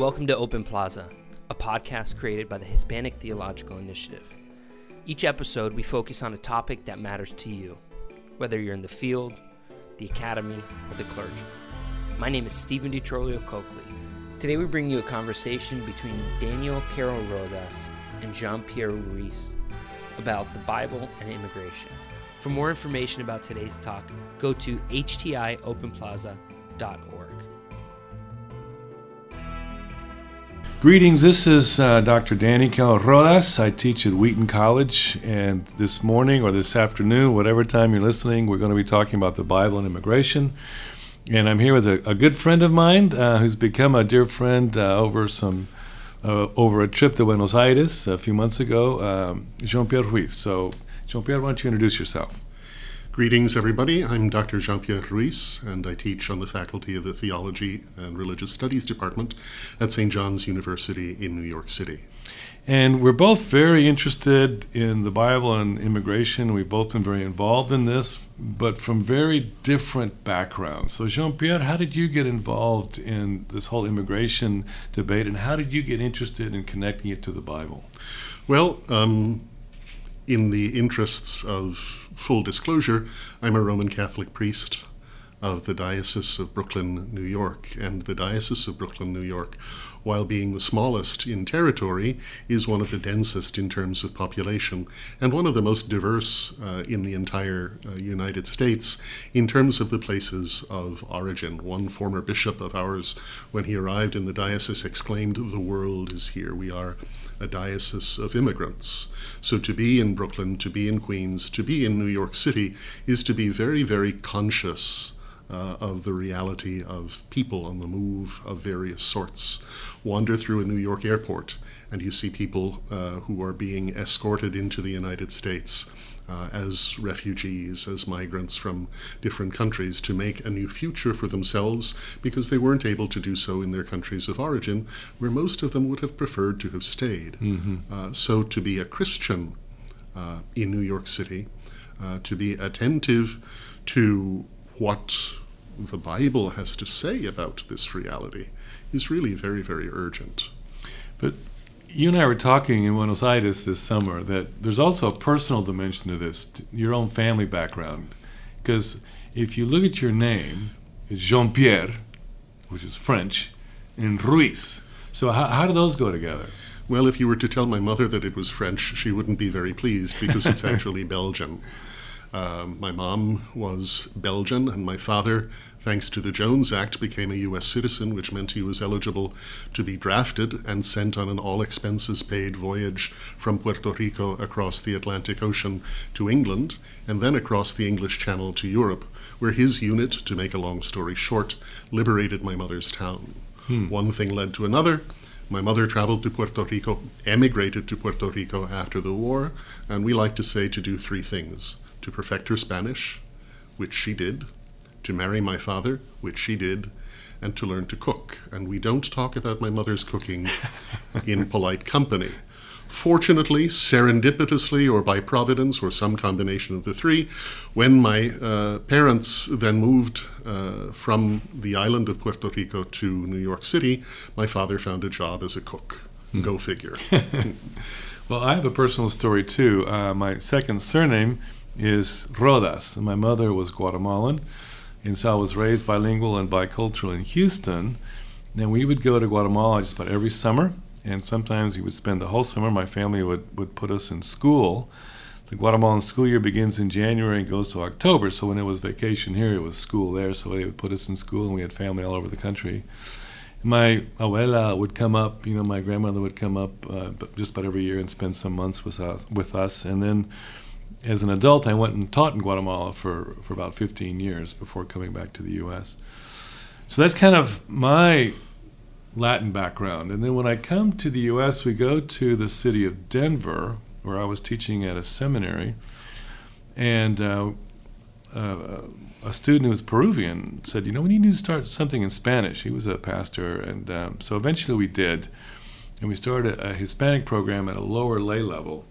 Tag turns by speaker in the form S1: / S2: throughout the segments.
S1: Welcome to Open Plaza, a podcast created by the Hispanic Theological Initiative. Each episode, we focus on a topic that matters to you, whether you're in the field, the academy, or the clergy. My name is Stephen DiTrolio Coakley. Today, we bring you a conversation between Daniel Carroll Rodas and Jean Pierre Ruiz about the Bible and immigration. For more information about today's talk, go to htiopenplaza.org.
S2: Greetings, this is uh, Dr. Danny Carroll Rodas. I teach at Wheaton College, and this morning or this afternoon, whatever time you're listening, we're going to be talking about the Bible and immigration. And I'm here with a, a good friend of mine uh, who's become a dear friend uh, over some uh, over a trip to Buenos Aires a few months ago, um, Jean Pierre Ruiz. So, Jean Pierre, why don't you introduce yourself?
S3: Greetings, everybody. I'm Dr. Jean Pierre Ruiz, and I teach on the faculty of the Theology and Religious Studies Department at St. John's University in New York City.
S2: And we're both very interested in the Bible and immigration. We've both been very involved in this, but from very different backgrounds. So, Jean Pierre, how did you get involved in this whole immigration debate, and how did you get interested in connecting it to the Bible?
S3: Well, um, in the interests of full disclosure, I'm a Roman Catholic priest of the Diocese of Brooklyn, New York. And the Diocese of Brooklyn, New York, while being the smallest in territory, is one of the densest in terms of population and one of the most diverse uh, in the entire uh, United States in terms of the places of origin. One former bishop of ours, when he arrived in the diocese, exclaimed, The world is here. We are a diocese of immigrants. So to be in Brooklyn, to be in Queens, to be in New York City is to be very, very conscious uh, of the reality of people on the move of various sorts. Wander through a New York airport and you see people uh, who are being escorted into the United States uh, as refugees, as migrants from different countries to make a new future for themselves because they weren't able to do so in their countries of origin, where most of them would have preferred to have stayed. Mm-hmm. Uh, so to be a Christian uh, in New York City, uh, to be attentive to what the Bible has to say about this reality is really very, very urgent.
S2: But you and I were talking in Buenos Aires this summer that there's also a personal dimension to this, to your own family background. Because if you look at your name, it's Jean Pierre, which is French, and Ruiz. So how, how do those go together?
S3: Well, if you were to tell my mother that it was French, she wouldn't be very pleased because it's actually Belgian. Um, my mom was Belgian, and my father, thanks to the Jones Act, became a U.S. citizen, which meant he was eligible to be drafted and sent on an all expenses paid voyage from Puerto Rico across the Atlantic Ocean to England, and then across the English Channel to Europe, where his unit, to make a long story short, liberated my mother's town. Hmm. One thing led to another. My mother traveled to Puerto Rico, emigrated to Puerto Rico after the war, and we like to say to do three things to perfect her Spanish, which she did, to marry my father, which she did, and to learn to cook. And we don't talk about my mother's cooking in polite company. Fortunately, serendipitously, or by providence, or some combination of the three, when my uh, parents then moved uh, from the island of Puerto Rico to New York City, my father found a job as a cook. Hmm. Go figure.
S2: well, I have a personal story too. Uh, my second surname is Rodas. My mother was Guatemalan, and so I was raised bilingual and bicultural in Houston. Then we would go to Guatemala just about every summer, and sometimes we would spend the whole summer. My family would, would put us in school. The Guatemalan school year begins in January and goes to October, so when it was vacation here, it was school there, so they would put us in school, and we had family all over the country. My abuela would come up, you know, my grandmother would come up uh, just about every year and spend some months with us, with us. and then as an adult, I went and taught in Guatemala for, for about 15 years before coming back to the U.S. So that's kind of my Latin background. And then when I come to the U.S., we go to the city of Denver, where I was teaching at a seminary. And uh, uh, a student who was Peruvian said, You know, we need to start something in Spanish. He was a pastor. And um, so eventually we did. And we started a Hispanic program at a lower lay level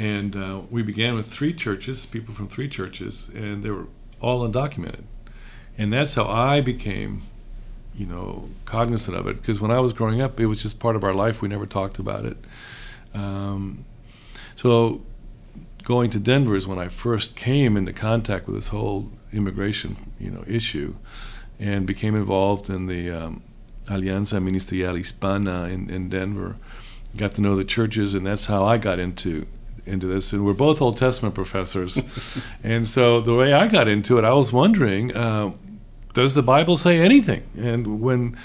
S2: and uh, we began with three churches, people from three churches, and they were all undocumented. And that's how I became you know, cognizant of it. Because when I was growing up, it was just part of our life. We never talked about it. Um, so going to Denver is when I first came into contact with this whole immigration, you know, issue, and became involved in the um, Alianza Ministerial Hispana in, in Denver. Got to know the churches, and that's how I got into into this. And we're both Old Testament professors, and so the way I got into it, I was wondering, uh, does the Bible say anything? And when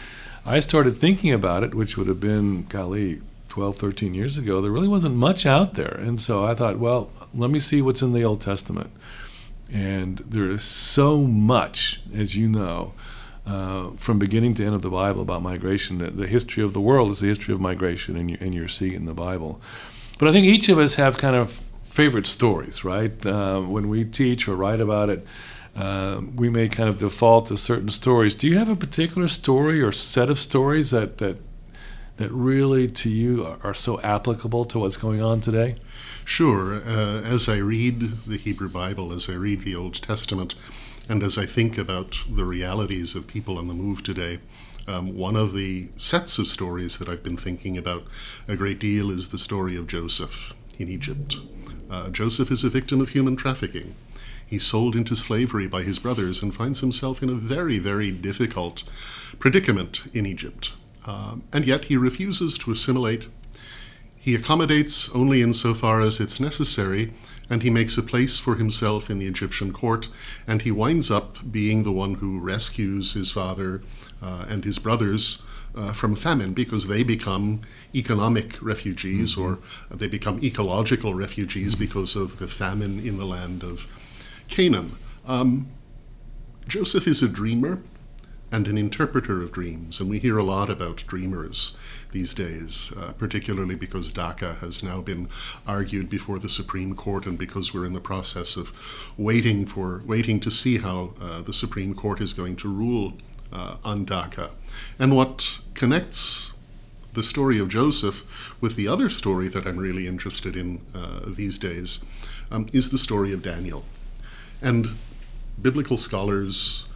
S2: I started thinking about it, which would have been, golly, 12, 13 years ago, there really wasn't much out there. And so I thought, well, let me see what's in the Old Testament. And there is so much, as you know, uh, from beginning to end of the Bible about migration. The, the, history of the world is the history of migration, and, you, and you're seeing it in the Bible. But I think each of us have kind of favorite stories, right? Uh, when we teach or write about it, uh, we may kind of default to certain stories. Do you have a particular story or set of stories that that that really to you are, are so applicable to what's going on today?
S3: Sure. Uh, as I read the Hebrew Bible, as I read the Old Testament, and as I think about the realities of people on the move today, um, one of the sets of stories that I've been thinking about a great deal is the story of Joseph in Egypt. Uh, Joseph is a victim of human trafficking. He's sold into slavery by his brothers and finds himself in a very, very difficult predicament in Egypt. Uh, and yet he refuses to assimilate. He accommodates only insofar as it's necessary, and he makes a place for himself in the Egyptian court, and he winds up being the one who rescues his father uh, and his brothers uh, from famine because they become economic refugees mm-hmm. or they become ecological refugees because of the famine in the land of Canaan. Um, Joseph is a dreamer and an interpreter of dreams, and we hear a lot about dreamers these days, uh, particularly because DACA has now been argued before the Supreme Court, and because we're in the process of waiting for waiting to see how uh, the Supreme Court is going to rule uh, on DACA. And what connects the story of Joseph with the other story that I'm really interested in uh, these days um, is the story of Daniel. And biblical scholars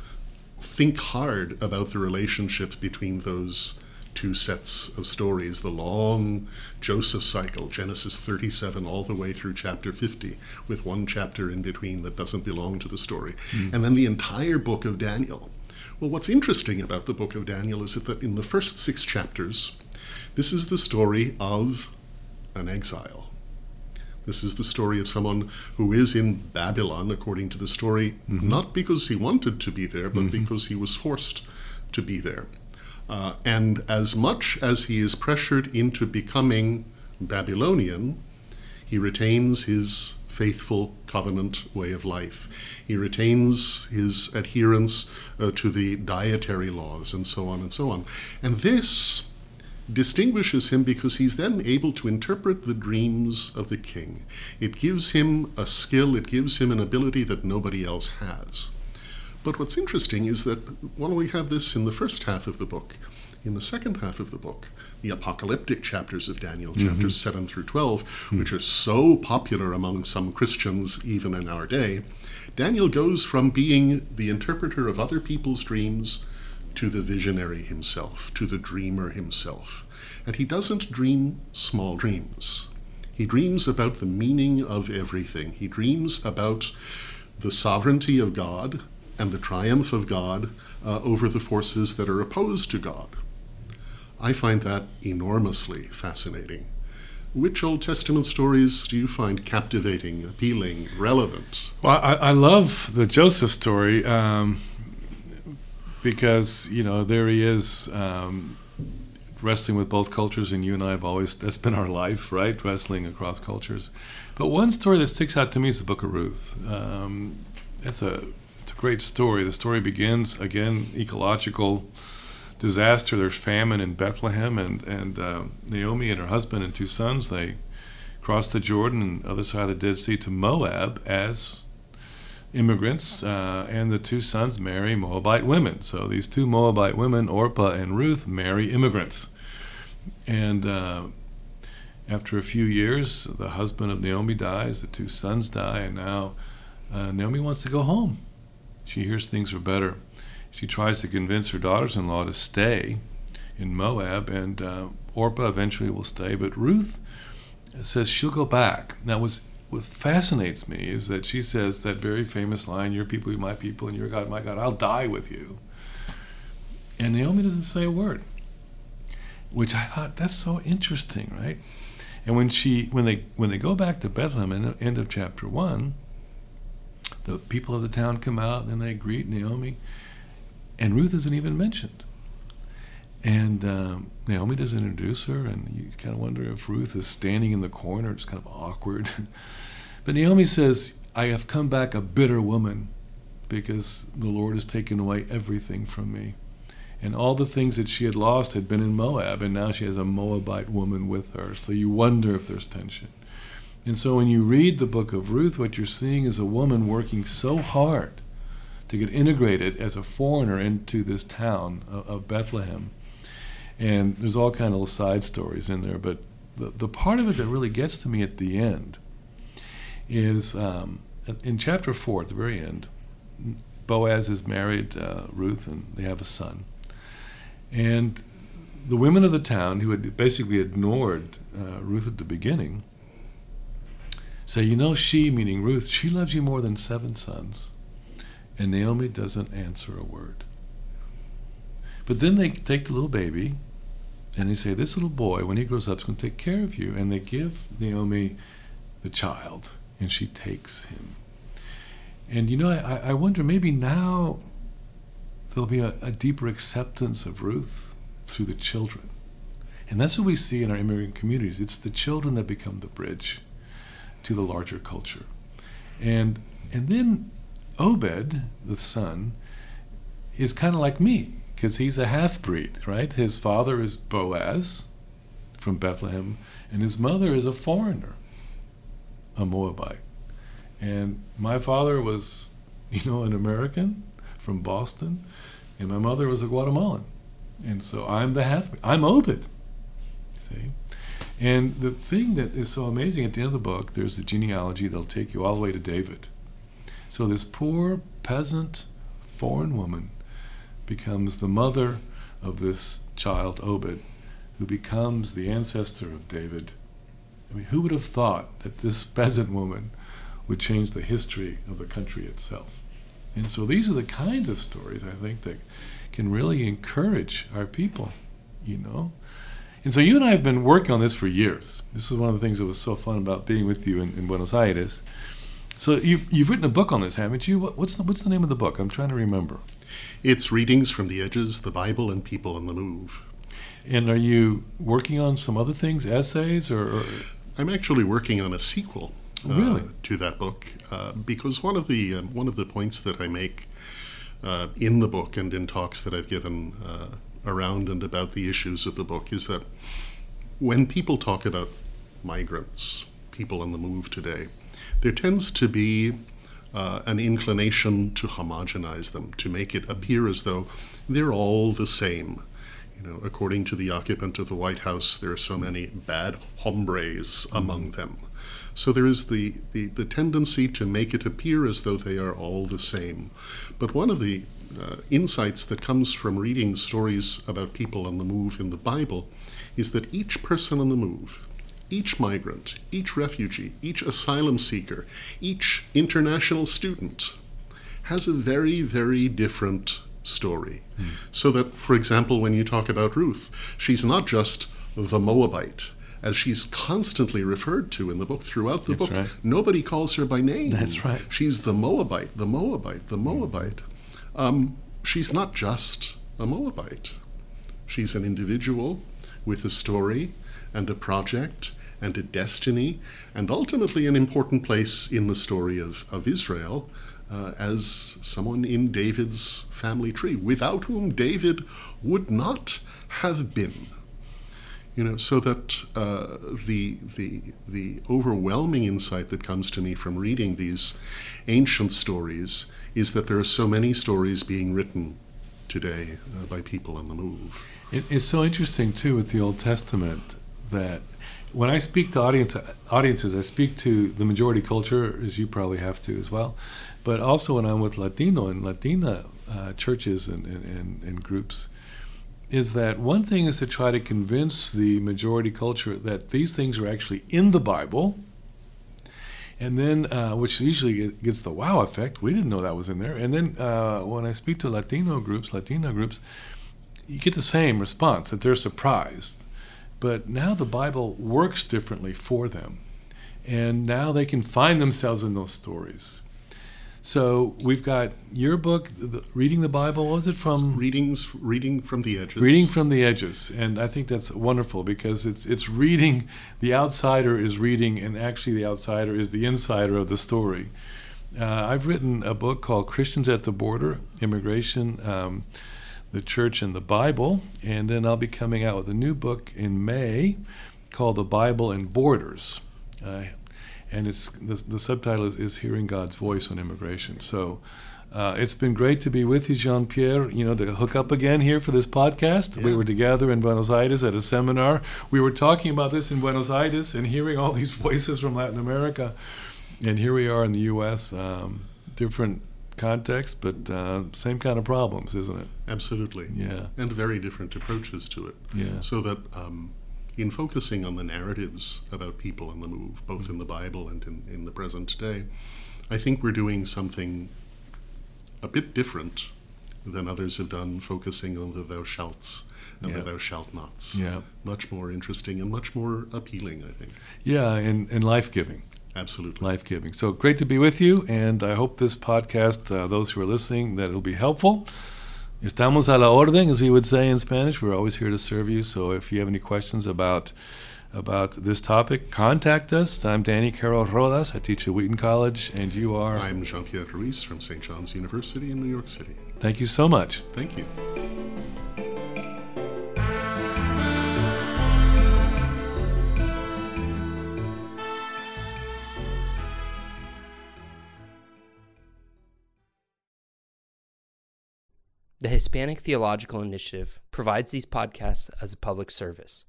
S3: think hard about the relationship between those two sets of stories the long Joseph cycle, Genesis 37, all the way through chapter 50, with one chapter in between that doesn't belong to the story, mm. and then the entire book of Daniel. Well, what's interesting about the book of Daniel is that in the first six chapters, this is the story of an exile. This is the story of someone who is in Babylon, according to the story, mm-hmm. not because he wanted to be there, but mm-hmm. because he was forced to be there. Uh, and as much as he is pressured into becoming Babylonian, he retains his faithful covenant way of life. He retains his adherence uh, to the dietary laws and so on and so on. And this distinguishes him because he's then able to interpret the dreams of the king. It gives him a skill, it gives him an ability that nobody else has. But what's interesting is that while we have this in the first half of the book, in the second half of the book, the apocalyptic chapters of Daniel, mm-hmm. chapters 7 through 12, mm-hmm. which are so popular among some Christians even in our day, Daniel goes from being the interpreter of other people's dreams to the visionary himself, to the dreamer himself. And he doesn't dream small dreams. He dreams about the meaning of everything. He dreams about the sovereignty of God and the triumph of God uh, over the forces that are opposed to God. I find that enormously fascinating. Which Old Testament stories do you find captivating, appealing, relevant?
S2: Well, I, I love the Joseph story. Um, because you know there he is um, wrestling with both cultures, and you and I have always that's been our life, right? Wrestling across cultures. But one story that sticks out to me is the Book of Ruth. Um, it's a it's a great story. The story begins again ecological disaster. There's famine in Bethlehem, and and uh, Naomi and her husband and two sons they cross the Jordan and other side of the Dead Sea to Moab as immigrants, uh, and the two sons marry Moabite women. So these two Moabite women, Orpah and Ruth, marry immigrants. And uh, after a few years, the husband of Naomi dies, the two sons die, and now uh, Naomi wants to go home. She hears things are better. She tries to convince her daughters-in-law to stay in Moab, and uh, Orpah eventually will stay, but Ruth says she'll go back. Now, what's, what fascinates me is that she says that very famous line, "Your people, my people, and your God, my God. I'll die with you." And Naomi doesn't say a word, which I thought that's so interesting, right? And when she, when they, when they go back to Bethlehem in the end of chapter one, the people of the town come out and they greet Naomi, and Ruth isn't even mentioned. And um, Naomi doesn't introduce her, and you kind of wonder if Ruth is standing in the corner, it's kind of awkward. but Naomi says, I have come back a bitter woman because the Lord has taken away everything from me. And all the things that she had lost had been in Moab, and now she has a Moabite woman with her. So you wonder if there's tension. And so when you read the book of Ruth, what you're seeing is a woman working so hard to get integrated as a foreigner into this town of, of Bethlehem and there's all kind of side stories in there. But the the part of it that really gets to me at the end is um, in chapter four, at the very end. Boaz is married uh, Ruth, and they have a son. And the women of the town, who had basically ignored uh, Ruth at the beginning, say, "You know, she, meaning Ruth, she loves you more than seven sons." And Naomi doesn't answer a word. But then they take the little baby and they say, This little boy, when he grows up, is going to take care of you. And they give Naomi the child, and she takes him. And you know, I, I wonder maybe now there'll be a, a deeper acceptance of Ruth through the children. And that's what we see in our immigrant communities. It's the children that become the bridge to the larger culture. And and then Obed, the son, is kind of like me because he's a half breed, right? His father is Boaz from Bethlehem, and his mother is a foreigner, a Moabite. And my father was, you know, an American from Boston, and my mother was a Guatemalan. And so I'm the half, I'm Obed, see? And the thing that is so amazing at the end of the book, there's the genealogy that'll take you all the way to David. So this poor peasant foreign woman becomes the mother of this child, Obed, who becomes the ancestor of David. I mean, who would have thought that this peasant woman would change the history of the country itself? And so these are the kinds of stories I think that can really encourage our people, you know. And so you and I have been working on this for years. This is one of the things that was so fun about being with you in, in Buenos Aires. So you've, you've written a book on this, haven't you? What, what's the, what's the name of the book? I'm trying to remember.
S3: It's Readings from the Edges, the Bible, and People on the Move.
S2: And are you working on some other things, essays, or? or...
S3: I'm actually working on a sequel
S2: uh, really?
S3: to that book uh, because one of the um, one of the points that I make uh, in the book and in talks that I've given uh, around and about the issues of the book is that when people talk about migrants, people on the move today, there tends to be uh, an inclination to homogenize them, to make it appear as though they're all the same. You know, according to the occupant of the White House, there are so many bad hombres among them. So there is the, the, the tendency to make it appear as though they are all the same. But one of the uh, insights that comes from reading stories about people on the move in the Bible is that each person on the move, each migrant, each refugee, each asylum seeker, each international student has a very, very different story. Mm. So that, for example, when you talk about Ruth, she's not just the Moabite. As she's constantly referred to in the book, throughout the
S2: That's
S3: book,
S2: right.
S3: nobody calls her by name.
S2: That's right.
S3: She's the Moabite, the Moabite, the Moabite. Um, she's not just a Moabite. She's an individual with a story and a project and a destiny, and ultimately an important place in the story of, of Israel uh, as someone in David's family tree, without whom David would not have been. You know, so that uh, the, the, the overwhelming insight that comes to me from reading these ancient stories is that there are so many stories being written today uh, by people on the move.
S2: It, it's so interesting, too, with the Old Testament that when I speak to audience audiences, I speak to the majority culture, as you probably have to as well. but also when I'm with Latino and Latina uh, churches and, and, and, groups, is that one thing is to try to convince the majority culture that these things are actually in the Bible, and then uh, which usually gets the wow effect. We didn't know that was in there. And then uh, when I speak to Latino groups, Latina groups, you get the same response that they're surprised. But now the Bible works differently for them, and now they can find themselves in those stories. So we've got your book, the, reading the Bible. What was it from?
S3: Readings, reading from the edges.
S2: Reading from the edges, and I think that's wonderful because it's it's reading. The outsider is reading, and actually the outsider is the insider of the story. Uh, I've written a book called Christians at the Border: Immigration, um, the Church, and the Bible, and then I'll be coming out with a new book in May called The Bible and Borders. Uh, and it's the, the subtitle is, is Hearing God's Voice on Immigration. So uh, it's been great to be with you, Jean Pierre. You know, to hook up again here for this podcast.
S3: Yeah.
S2: We were together in Buenos Aires at a seminar. We were talking about this in Buenos Aires and hearing all these voices from Latin America, and here we are in the U.S. Um, different context, but uh, same kind of problems, isn't it?
S3: Absolutely.
S2: Yeah.
S3: And very different approaches to it.
S2: Yeah.
S3: So that um, in focusing on the narratives about people on the move, both in the Bible and in, in the present day, I think we're doing something a bit different than others have done, focusing on the thou shalts and
S2: Yeah.
S3: the thou shalt nots.
S2: Yeah.
S3: Much more interesting and much more appealing, I think.
S2: Yeah, and, and life giving.
S3: Absolutely.
S2: life giving. So great to be with you, and I hope this podcast, uh, those who are listening, that it'll be helpful. Estamos a la orden, as we would say in Spanish. We're always here to serve you. So if you have any questions about about this topic, contact us. I'm Danny Carroll Rodas. I teach at Wheaton College, and you are.
S3: I'm Jean Pierre Ruiz from St. John's University in New York City.
S2: Thank you so much.
S3: Thank you.
S1: The Hispanic Theological Initiative provides these podcasts as a public service.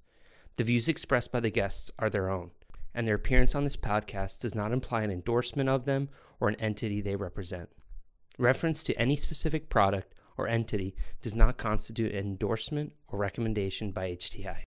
S1: The views expressed by the guests are their own, and their appearance on this podcast does not imply an endorsement of them or an entity they represent. Reference to any specific product or entity does not constitute an endorsement or recommendation by HTI.